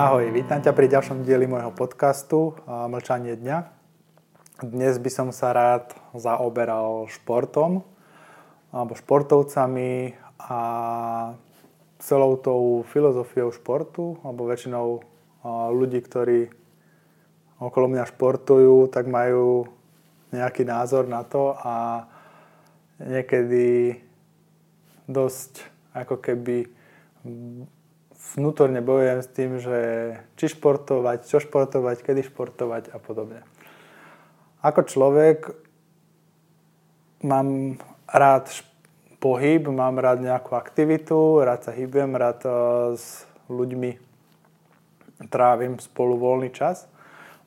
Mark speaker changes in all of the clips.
Speaker 1: Ahoj, vítam ťa pri ďalšom dieli môjho podcastu Mlčanie dňa. Dnes by som sa rád zaoberal športom alebo športovcami a celou tou filozofiou športu alebo väčšinou ľudí, ktorí okolo mňa športujú, tak majú nejaký názor na to a niekedy dosť ako keby vnútorne bojujem s tým, že či športovať, čo športovať, kedy športovať a podobne. Ako človek mám rád pohyb, mám rád nejakú aktivitu, rád sa hýbem, rád uh, s ľuďmi trávim spolu voľný čas.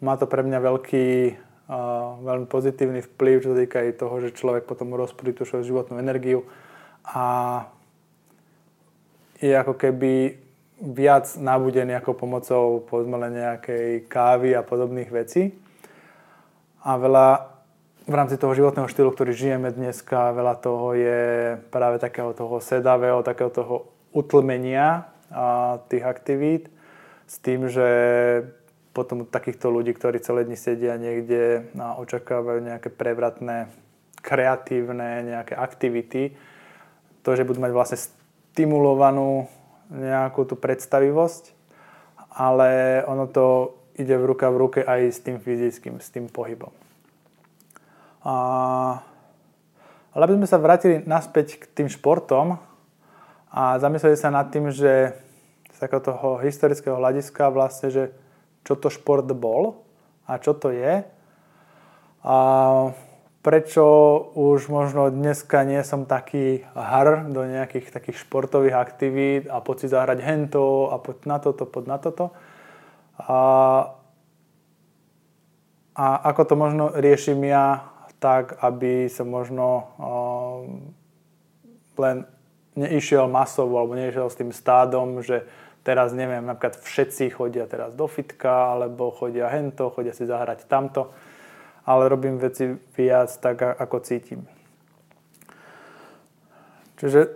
Speaker 1: Má to pre mňa veľký, uh, veľmi pozitívny vplyv, čo sa týka aj toho, že človek potom rozprúdi svoju životnú energiu a je ako keby viac nabudený ako pomocou povedzme len nejakej kávy a podobných vecí. A veľa v rámci toho životného štýlu, ktorý žijeme dneska, veľa toho je práve takého toho sedavého, takého toho utlmenia a tých aktivít s tým, že potom takýchto ľudí, ktorí celé dni sedia niekde a očakávajú nejaké prevratné, kreatívne nejaké aktivity, to, že budú mať vlastne stimulovanú nejakú tú predstavivosť, ale ono to ide v ruka v ruke aj s tým fyzickým, s tým pohybom. A, ale aby sme sa vrátili naspäť k tým športom a zamysleli sa nad tým, že z takého toho historického hľadiska vlastne, že čo to šport bol a čo to je. A prečo už možno dneska nie som taký har do nejakých takých športových aktivít a poď si zahrať hento a poď na toto, poď na toto. A, a ako to možno riešim ja tak, aby som možno uh, len neišiel masovo alebo neišiel s tým stádom, že teraz neviem, napríklad všetci chodia teraz do fitka alebo chodia hento, chodia si zahrať tamto ale robím veci viac tak, ako cítim. Čiže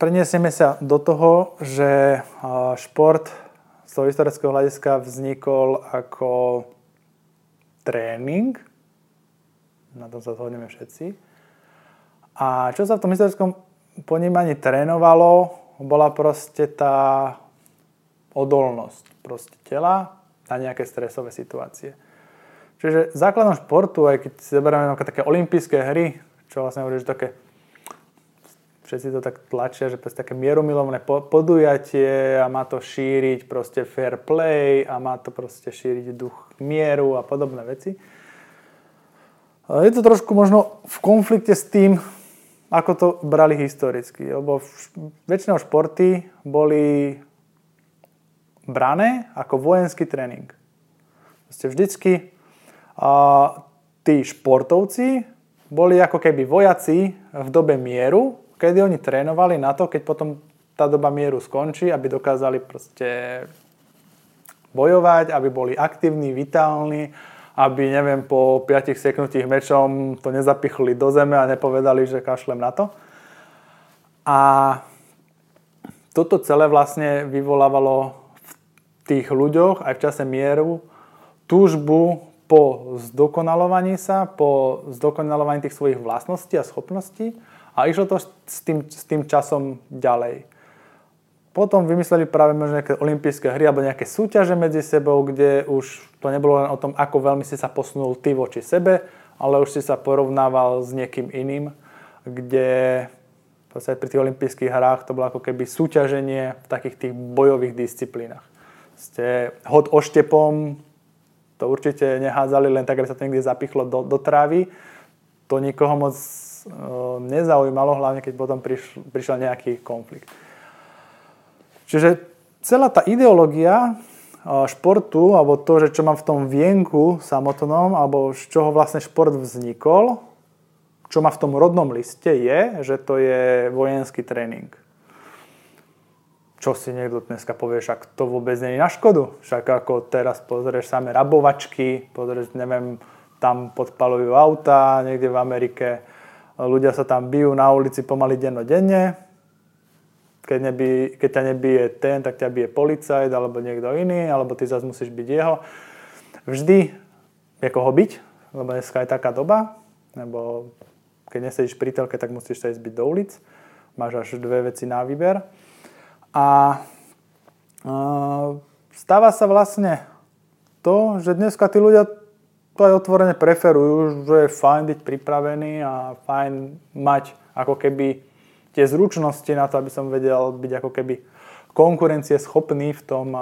Speaker 1: preniesieme sa do toho, že šport z toho historického hľadiska vznikol ako tréning. Na tom sa zhodneme všetci. A čo sa v tom historickom ponímaní trénovalo, bola proste tá odolnosť proste tela na nejaké stresové situácie. Čiže základom športu, aj keď si zoberieme také olympijské hry, čo vlastne hovorí, že také všetci to tak tlačia, že proste také mierumilovné podujatie a má to šíriť proste fair play a má to proste šíriť duch mieru a podobné veci. Je to trošku možno v konflikte s tým, ako to brali historicky, lebo väčšinou športy boli brané ako vojenský tréning. Vždycky tí športovci boli ako keby vojaci v dobe mieru, kedy oni trénovali na to, keď potom tá doba mieru skončí, aby dokázali proste bojovať, aby boli aktívni, vitálni, aby, neviem, po 5 seknutích mečom to nezapichli do zeme a nepovedali, že kašlem na to. A toto celé vlastne vyvolávalo v tých ľuďoch aj v čase mieru túžbu po zdokonalovaní sa, po zdokonalovaní tých svojich vlastností a schopností a išlo to s tým, s tým časom ďalej. Potom vymysleli práve možno nejaké olympijské hry alebo nejaké súťaže medzi sebou, kde už to nebolo len o tom, ako veľmi si sa posunul ty voči sebe, ale už si sa porovnával s niekým iným, kde pri tých olympijských hrách to bolo ako keby súťaženie v takých tých bojových disciplínach. Ste hod oštepom, to určite nehádzali len tak, aby sa to niekde zapichlo do, do trávy. To nikoho moc e, nezaujímalo, hlavne keď potom prišl, prišiel nejaký konflikt. Čiže celá tá ideológia e, športu, alebo to, že čo mám v tom vienku samotnom, alebo z čoho vlastne šport vznikol, čo má v tom rodnom liste je, že to je vojenský tréning čo si niekto dneska povie, však to vôbec nie je na škodu. Však ako teraz pozrieš samé rabovačky, pozrieš, neviem, tam podpalujú auta niekde v Amerike, ľudia sa tam bijú na ulici pomaly dennodenne. Keď neby, keď ťa nebije ten, tak ťa bije policajt alebo niekto iný, alebo ty zase musíš byť jeho. Vždy je koho byť, lebo dneska je taká doba, lebo keď nesedíš pri telke, tak musíš sa ísť byť do ulic. Máš až dve veci na výber. A stáva sa vlastne to, že dneska tí ľudia to aj otvorene preferujú, že je fajn byť pripravený a fajn mať ako keby tie zručnosti na to, aby som vedel byť ako keby konkurencie schopný v tom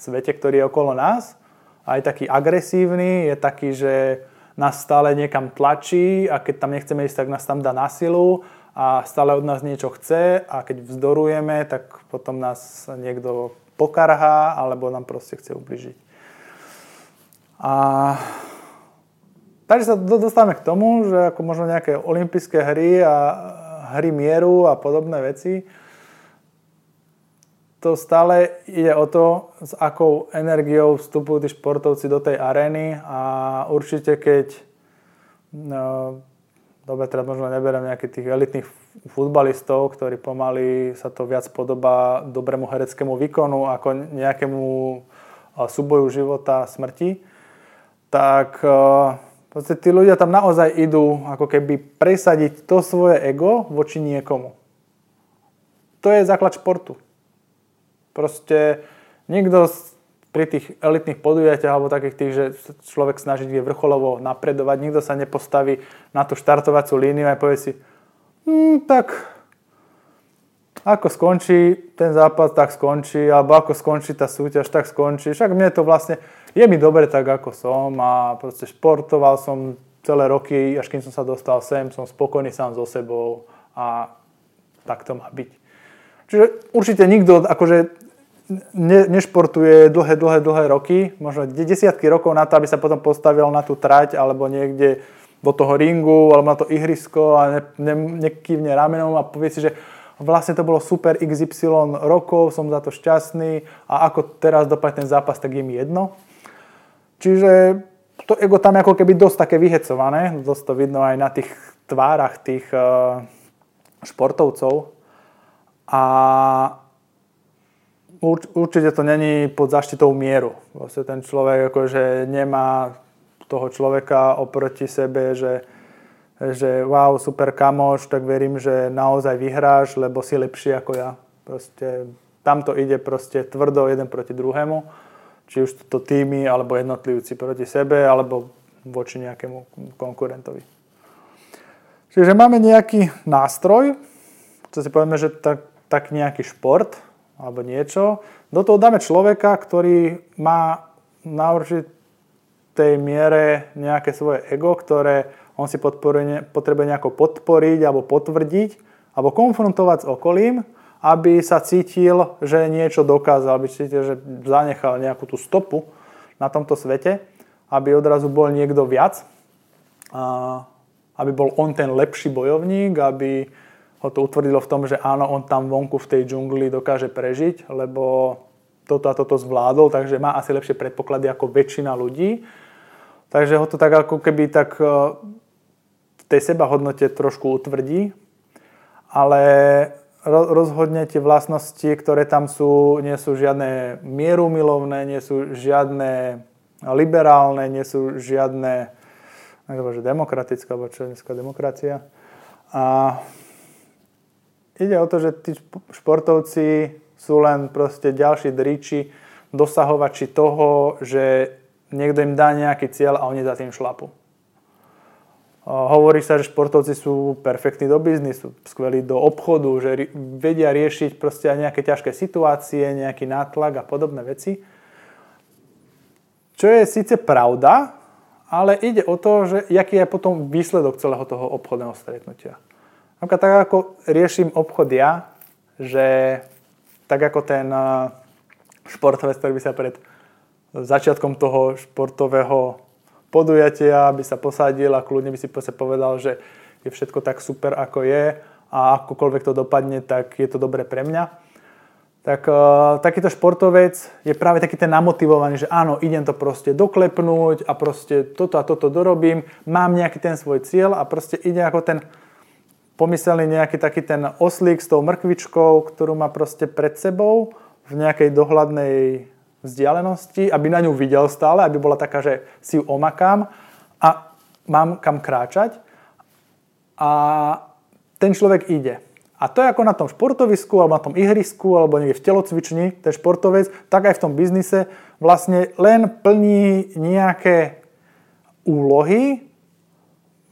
Speaker 1: svete, ktorý je okolo nás. Aj taký agresívny, je taký, že nás stále niekam tlačí a keď tam nechceme ísť, tak nás tam dá na silu a stále od nás niečo chce a keď vzdorujeme, tak potom nás niekto pokarhá alebo nám proste chce ubližiť. A takže sa dostávame k tomu, že ako možno nejaké olympijské hry a hry mieru a podobné veci, to stále ide o to, s akou energiou vstupujú tí športovci do tej arény a určite keď, no, dobre, teraz možno neberiem nejakých tých elitných futbalistov, ktorí pomaly sa to viac podobá dobrému hereckému výkonu ako nejakému súboju života a smrti, tak Proste tí ľudia tam naozaj idú ako keby presadiť to svoje ego voči niekomu. To je základ športu. Proste nikto pri tých elitných podujatiach alebo takých tých, že človek snaží je vrcholovo napredovať, nikto sa nepostaví na tú štartovacú líniu a povie si, hm, tak ako skončí ten zápas, tak skončí, alebo ako skončí tá súťaž, tak skončí. Však mne to vlastne, je mi dobre tak, ako som a proste športoval som celé roky, až kým som sa dostal sem, som spokojný sám so sebou a tak to má byť. Čiže určite nikto akože ne, nešportuje dlhé, dlhé, dlhé roky, možno desiatky rokov na to, aby sa potom postavil na tú trať alebo niekde do toho ringu alebo na to ihrisko a ne, ne, nekývne ramenom a povie si, že vlastne to bolo super XY rokov, som za to šťastný a ako teraz dopadne ten zápas, tak je mi jedno. Čiže to ego tam je ako keby dosť také vyhecované, dosť to vidno aj na tých tvárach tých uh, športovcov. A urč, určite to není pod zaštitou mieru. Vlastne ten človek akože nemá toho človeka oproti sebe, že, že wow, super kamoš, tak verím, že naozaj vyhráš, lebo si lepší ako ja. Proste tam to ide proste tvrdo jeden proti druhému či už to týmy alebo jednotlivci proti sebe alebo voči nejakému konkurentovi. Čiže máme nejaký nástroj, čo si povieme, že tak, tak nejaký šport alebo niečo. Do toho dáme človeka, ktorý má na určitej miere nejaké svoje ego, ktoré on si potrebuje nejako podporiť alebo potvrdiť alebo konfrontovať s okolím aby sa cítil, že niečo dokázal, aby cítil, že zanechal nejakú tú stopu na tomto svete, aby odrazu bol niekto viac, aby bol on ten lepší bojovník, aby ho to utvrdilo v tom, že áno, on tam vonku v tej džungli dokáže prežiť, lebo toto a toto zvládol, takže má asi lepšie predpoklady ako väčšina ľudí. Takže ho to tak ako keby tak e, v tej sebahodnote trošku utvrdí. Ale rozhodne tie vlastnosti, ktoré tam sú, nie sú žiadne mierumilovné, nie sú žiadne liberálne, nie sú žiadne že demokratické, alebo čo je dneska demokracia. A ide o to, že tí športovci sú len proste ďalší driči, dosahovači toho, že niekto im dá nejaký cieľ a oni za tým šlapu. Hovorí sa, že športovci sú perfektní do biznisu, skvelí do obchodu, že vedia riešiť proste aj nejaké ťažké situácie, nejaký nátlak a podobné veci. Čo je síce pravda, ale ide o to, že aký je potom výsledok celého toho obchodného stretnutia. Napríklad tak ako riešim obchod ja, že tak ako ten športovec, ktorý by sa pred začiatkom toho športového podujatia, aby sa posadil a kľudne by si povedal, že je všetko tak super, ako je a akokoľvek to dopadne, tak je to dobre pre mňa. Tak uh, takýto športovec je práve taký ten namotivovaný, že áno, idem to proste doklepnúť a proste toto a toto dorobím, mám nejaký ten svoj cieľ a proste ide ako ten pomyselný nejaký taký ten oslík s tou mrkvičkou, ktorú má proste pred sebou v nejakej dohľadnej vzdialenosti, aby na ňu videl stále, aby bola taká, že si ju omakám a mám kam kráčať. A ten človek ide. A to je ako na tom športovisku, alebo na tom ihrisku, alebo niekde v telocvični, ten športovec, tak aj v tom biznise vlastne len plní nejaké úlohy,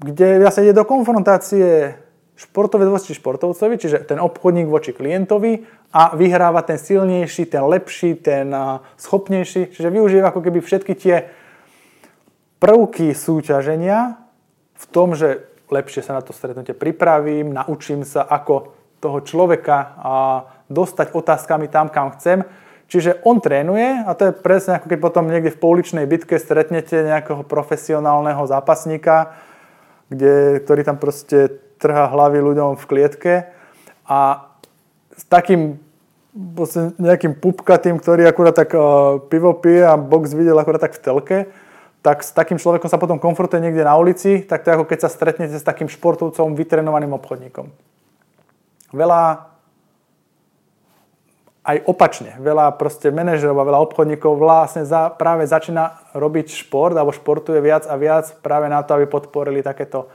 Speaker 1: kde sa ide do konfrontácie športovec voči športovcovi, čiže ten obchodník voči klientovi a vyhráva ten silnejší, ten lepší, ten schopnejší. Čiže využíva ako keby všetky tie prvky súťaženia v tom, že lepšie sa na to stretnutie pripravím, naučím sa, ako toho človeka dostať otázkami tam, kam chcem. Čiže on trénuje a to je presne ako keď potom niekde v pouličnej bitke stretnete nejakého profesionálneho zápasníka, kde, ktorý tam proste trhá hlavy ľuďom v klietke a s takým nejakým pupkatým, ktorý akurát tak uh, pivo pije a box videl akurát tak v telke, tak s takým človekom sa potom konfrontuje niekde na ulici, tak to je ako keď sa stretnete s takým športovcom, vytrenovaným obchodníkom. Veľa aj opačne, veľa proste manažerov a veľa obchodníkov vlastne za, práve začína robiť šport alebo športuje viac a viac práve na to, aby podporili takéto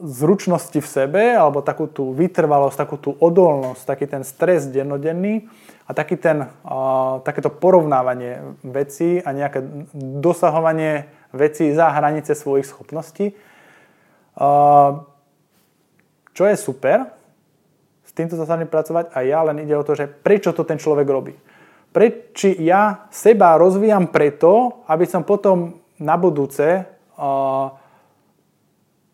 Speaker 1: zručnosti v sebe, alebo takú tú vytrvalosť, takú tú odolnosť, taký ten stres dennodenný a taký ten, takéto porovnávanie vecí a nejaké dosahovanie vecí za hranice svojich schopností. Čo je super, s týmto sa snažím pracovať a ja len ide o to, že prečo to ten človek robí. Prečo ja seba rozvíjam preto, aby som potom na budúce uh,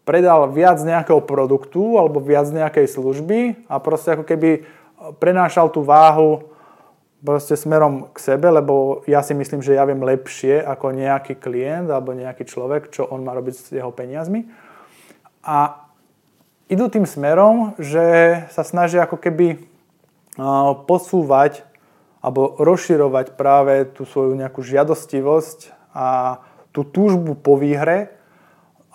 Speaker 1: predal viac nejakého produktu alebo viac nejakej služby a proste ako keby prenášal tú váhu proste smerom k sebe, lebo ja si myslím, že ja viem lepšie ako nejaký klient alebo nejaký človek, čo on má robiť s jeho peniazmi. A idú tým smerom, že sa snažia ako keby posúvať alebo rozširovať práve tú svoju nejakú žiadostivosť a tú túžbu po výhre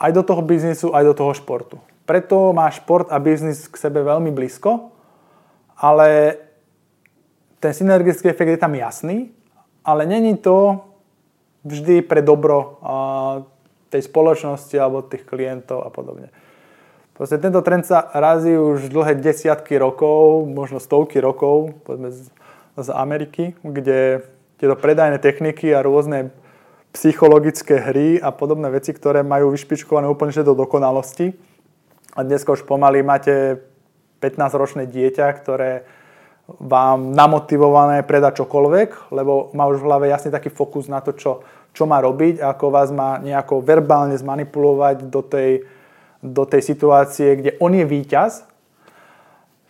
Speaker 1: aj do toho biznisu, aj do toho športu. Preto má šport a biznis k sebe veľmi blízko, ale ten synergický efekt je tam jasný, ale není to vždy pre dobro tej spoločnosti alebo tých klientov a podobne. Proste tento trend sa razí už dlhé desiatky rokov, možno stovky rokov, povedzme z, z Ameriky, kde tieto predajné techniky a rôzne psychologické hry a podobné veci, ktoré majú vyšpičkované úplne do dokonalosti. A dnes už pomaly máte 15-ročné dieťa, ktoré vám namotivované predať čokoľvek, lebo má už v hlave jasne taký fokus na to, čo, čo má robiť, ako vás má nejako verbálne zmanipulovať do tej, do tej situácie, kde on je víťaz,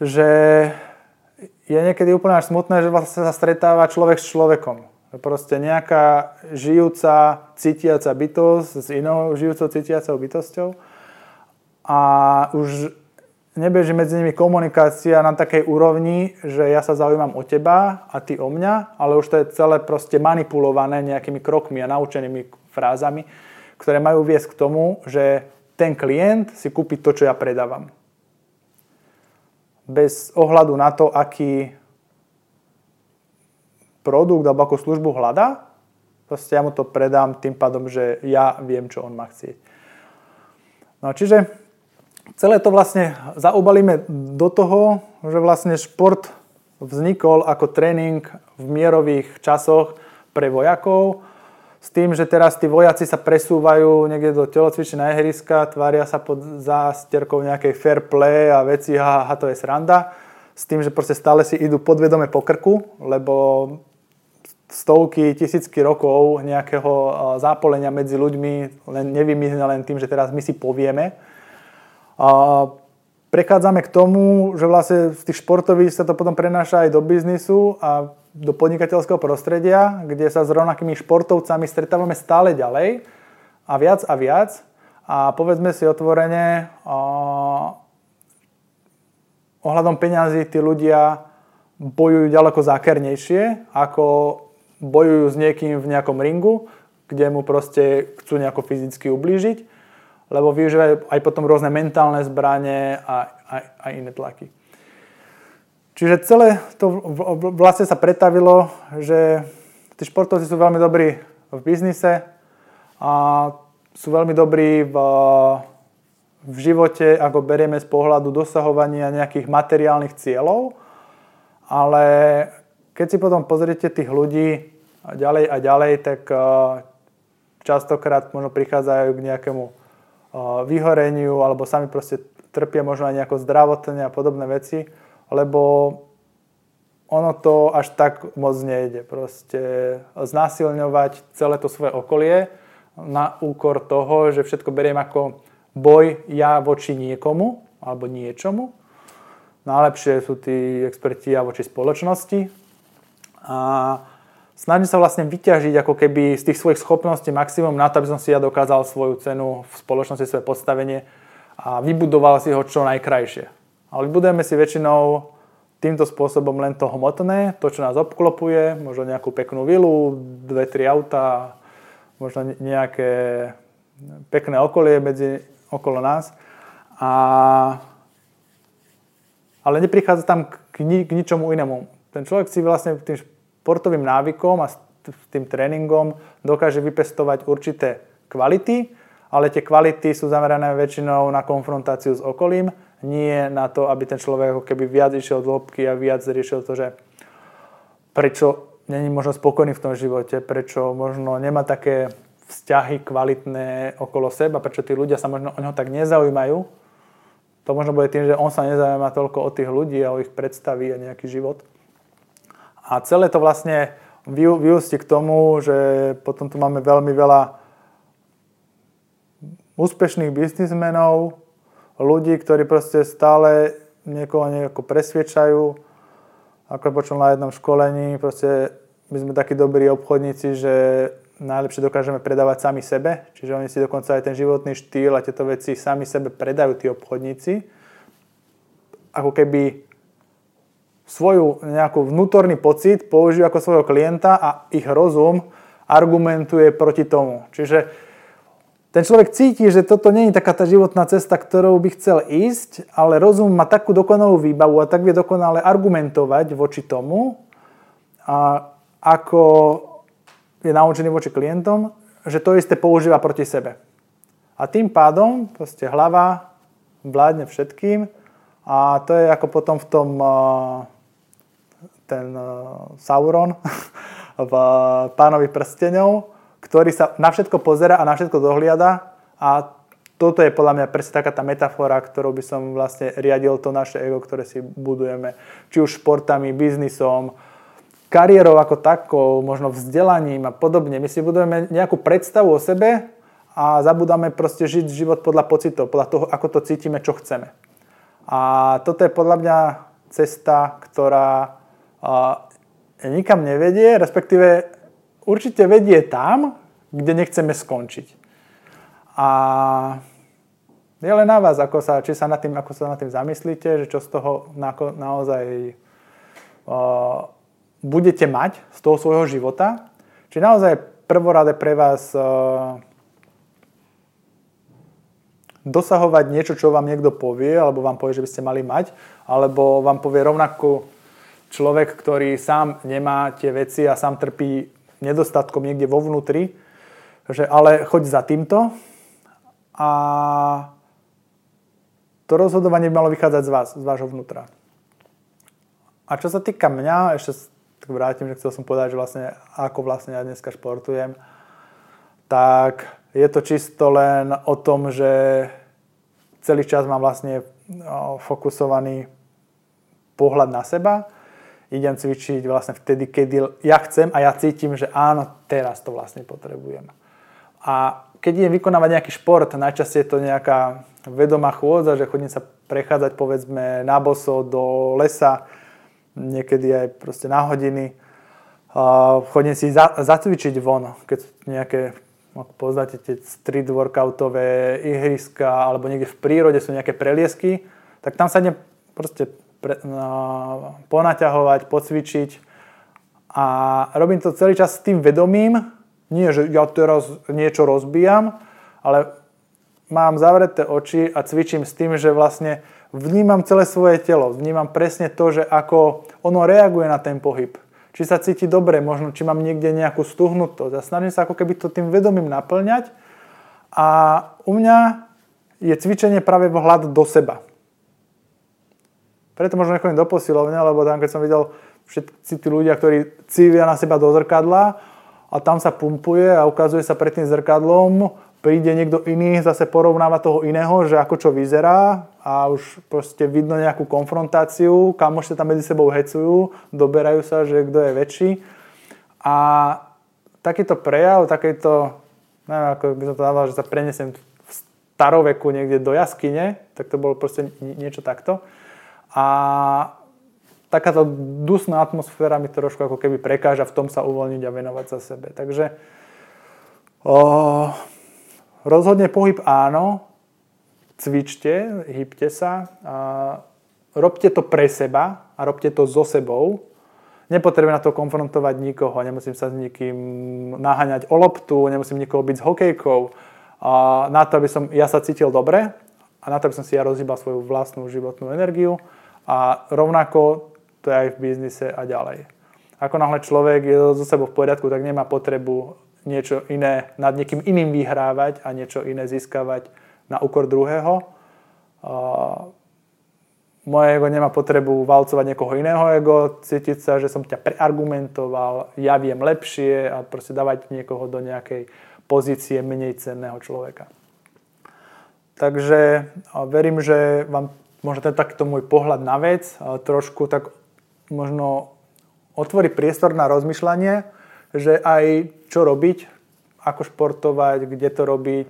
Speaker 1: že je niekedy úplne až smutné, že vlastne sa stretáva človek s človekom proste nejaká žijúca, cítiaca bytosť s inou žijúcou, cítiacou bytosťou a už nebeží medzi nimi komunikácia na takej úrovni, že ja sa zaujímam o teba a ty o mňa, ale už to je celé proste manipulované nejakými krokmi a naučenými frázami, ktoré majú viesť k tomu, že ten klient si kúpi to, čo ja predávam. Bez ohľadu na to, aký produkt alebo ako službu hľadá, proste ja mu to predám tým pádom, že ja viem, čo on má chcieť. No čiže celé to vlastne zaobalíme do toho, že vlastne šport vznikol ako tréning v mierových časoch pre vojakov, s tým, že teraz tí vojaci sa presúvajú niekde do telocvičnej ihriska, tvária sa pod zásterkou nejakej fair play a veci, ha, to je sranda. S tým, že proste stále si idú podvedome po krku, lebo stovky, tisícky rokov nejakého zápolenia medzi ľuďmi len nevymizne len tým, že teraz my si povieme. A prechádzame k tomu, že vlastne z tých športových sa to potom prenáša aj do biznisu a do podnikateľského prostredia, kde sa s rovnakými športovcami stretávame stále ďalej a viac a viac. A povedzme si otvorene, ohľadom peňazí tí ľudia bojujú ďaleko zákernejšie ako bojujú s niekým v nejakom ringu, kde mu proste chcú nejako fyzicky ublížiť, lebo využívajú aj potom rôzne mentálne zbranie a, a, a iné tlaky. Čiže celé to vlastne sa pretavilo, že tí športovci sú veľmi dobrí v biznise a sú veľmi dobrí v, v živote, ako berieme z pohľadu dosahovania nejakých materiálnych cieľov, ale keď si potom pozriete tých ľudí ďalej a ďalej, tak častokrát možno prichádzajú k nejakému vyhoreniu alebo sami proste trpia možno aj nejako zdravotné a podobné veci, lebo ono to až tak moc nejde. Proste znásilňovať celé to svoje okolie na úkor toho, že všetko beriem ako boj ja voči niekomu alebo niečomu. Najlepšie sú tí experti ja voči spoločnosti. A snažím sa vlastne vyťažiť ako keby z tých svojich schopností maximum na to, aby som si ja dokázal svoju cenu v spoločnosti, svoje postavenie a vybudoval si ho čo najkrajšie. Ale vybudujeme si väčšinou týmto spôsobom len to hmotné, to, čo nás obklopuje, možno nejakú peknú vilu, dve, tri auta, možno nejaké pekné okolie medzi, okolo nás. A, ale neprichádza tam k, ni, k ničomu inému. Ten človek si vlastne tým športovým návykom a s tým tréningom dokáže vypestovať určité kvality, ale tie kvality sú zamerané väčšinou na konfrontáciu s okolím, nie na to, aby ten človek keby viac išiel do hĺbky a viac riešil to, že prečo není možno spokojný v tom živote, prečo možno nemá také vzťahy kvalitné okolo seba, prečo tí ľudia sa možno o neho tak nezaujímajú. To možno bude tým, že on sa nezaujíma toľko o tých ľudí a o ich predstavy a nejaký život. A celé to vlastne vyústi k tomu, že potom tu máme veľmi veľa úspešných biznismenov, ľudí, ktorí proste stále niekoho nejako presviečajú. Ako počul na jednom školení, proste my sme takí dobrí obchodníci, že najlepšie dokážeme predávať sami sebe, čiže oni si dokonca aj ten životný štýl a tieto veci sami sebe predajú tí obchodníci. Ako keby svoju nejakú vnútorný pocit použijú ako svojho klienta a ich rozum argumentuje proti tomu. Čiže ten človek cíti, že toto nie je taká tá životná cesta, ktorou by chcel ísť, ale rozum má takú dokonalú výbavu a tak vie dokonale argumentovať voči tomu, a ako je naučený voči klientom, že to isté používa proti sebe. A tým pádom proste hlava vládne všetkým a to je ako potom v tom ten Sauron v Pánovi prstenov, ktorý sa na všetko pozera a na všetko dohliada a toto je podľa mňa presne taká tá metafora, ktorou by som vlastne riadil to naše ego, ktoré si budujeme. Či už športami, biznisom, kariérou ako takou, možno vzdelaním a podobne. My si budujeme nejakú predstavu o sebe a zabudáme proste žiť život podľa pocitov, podľa toho, ako to cítime, čo chceme. A toto je podľa mňa cesta, ktorá nikam nevedie, respektíve určite vedie tam, kde nechceme skončiť. A je len na vás, ako sa, či sa nad tým, ako sa nad tým zamyslíte, že čo z toho na, naozaj uh, budete mať z toho svojho života. Či naozaj prvorade pre vás uh, dosahovať niečo, čo vám niekto povie, alebo vám povie, že by ste mali mať, alebo vám povie rovnako človek, ktorý sám nemá tie veci a sám trpí nedostatkom niekde vo vnútri, že ale choď za týmto a to rozhodovanie by malo vychádzať z vás, z vášho vnútra. A čo sa týka mňa, ešte tak vrátim, že chcel som povedať, že vlastne ako vlastne ja dneska športujem, tak je to čisto len o tom, že celý čas mám vlastne fokusovaný pohľad na seba idem cvičiť vlastne vtedy, kedy ja chcem a ja cítim, že áno, teraz to vlastne potrebujem. A keď idem vykonávať nejaký šport, najčastejšie je to nejaká vedomá chôdza, že chodím sa prechádzať povedzme na boso do lesa, niekedy aj proste na hodiny. chodím si za, zacvičiť von, keď nejaké ako poznáte tie street workoutové ihriska alebo niekde v prírode sú nejaké preliesky, tak tam sa idem proste pre, no, ponaťahovať, pocvičiť. A robím to celý čas s tým vedomím, nie, že ja teraz niečo rozbijam, ale mám zavreté oči a cvičím s tým, že vlastne vnímam celé svoje telo, vnímam presne to, že ako ono reaguje na ten pohyb. Či sa cíti dobre, možno či mám niekde nejakú stuhnutosť. A snažím sa ako keby to tým vedomím naplňať. A u mňa je cvičenie práve vhľad do seba. Preto možno nechodím do posilovne, lebo tam keď som videl všetci tí ľudia, ktorí cívia na seba do zrkadla a tam sa pumpuje a ukazuje sa pred tým zrkadlom, príde niekto iný, zase porovnáva toho iného, že ako čo vyzerá a už proste vidno nejakú konfrontáciu, kamoši sa tam medzi sebou hecujú, doberajú sa, že kto je väčší. A takýto prejav, takýto, neviem, ako by som to dával, že sa prenesem v staroveku niekde do jaskyne, tak to bolo proste niečo takto. A takáto dusná atmosféra mi trošku ako keby prekáža v tom sa uvoľniť a venovať sa sebe. Takže o, Rozhodne pohyb áno, cvičte, hýbte sa, a robte to pre seba a robte to so sebou. Nepotrebujem na to konfrontovať nikoho, nemusím sa s nikým naháňať o loptu, nemusím nikoho byť s hokejkou. A na to, aby som ja sa cítil dobre a na to, aby som si ja rozhýbal svoju vlastnú životnú energiu a rovnako to je aj v biznise a ďalej. Ako náhle človek je so sebou v poriadku, tak nemá potrebu niečo iné, nad niekým iným vyhrávať a niečo iné získavať na úkor druhého. Moje ego nemá potrebu valcovať niekoho iného ego, cítiť sa, že som ťa preargumentoval, ja viem lepšie a proste dávať niekoho do nejakej pozície menej cenného človeka. Takže verím, že vám možno ten takýto môj pohľad na vec trošku tak možno otvorí priestor na rozmýšľanie, že aj čo robiť, ako športovať, kde to robiť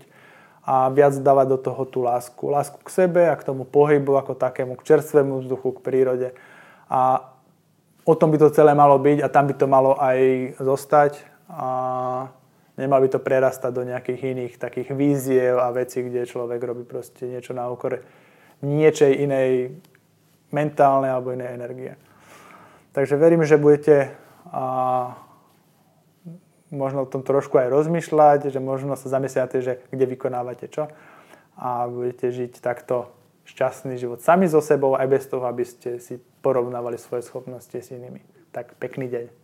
Speaker 1: a viac dávať do toho tú lásku. Lásku k sebe a k tomu pohybu ako takému, k čerstvému vzduchu, k prírode. A o tom by to celé malo byť a tam by to malo aj zostať a nemal by to prerastať do nejakých iných takých víziev a vecí, kde človek robí proste niečo na okore niečej inej mentálnej alebo inej energie. Takže verím, že budete a možno o tom trošku aj rozmýšľať, že možno sa zamyslíte, že kde vykonávate čo a budete žiť takto šťastný život sami so sebou aj bez toho, aby ste si porovnávali svoje schopnosti s inými. Tak pekný deň.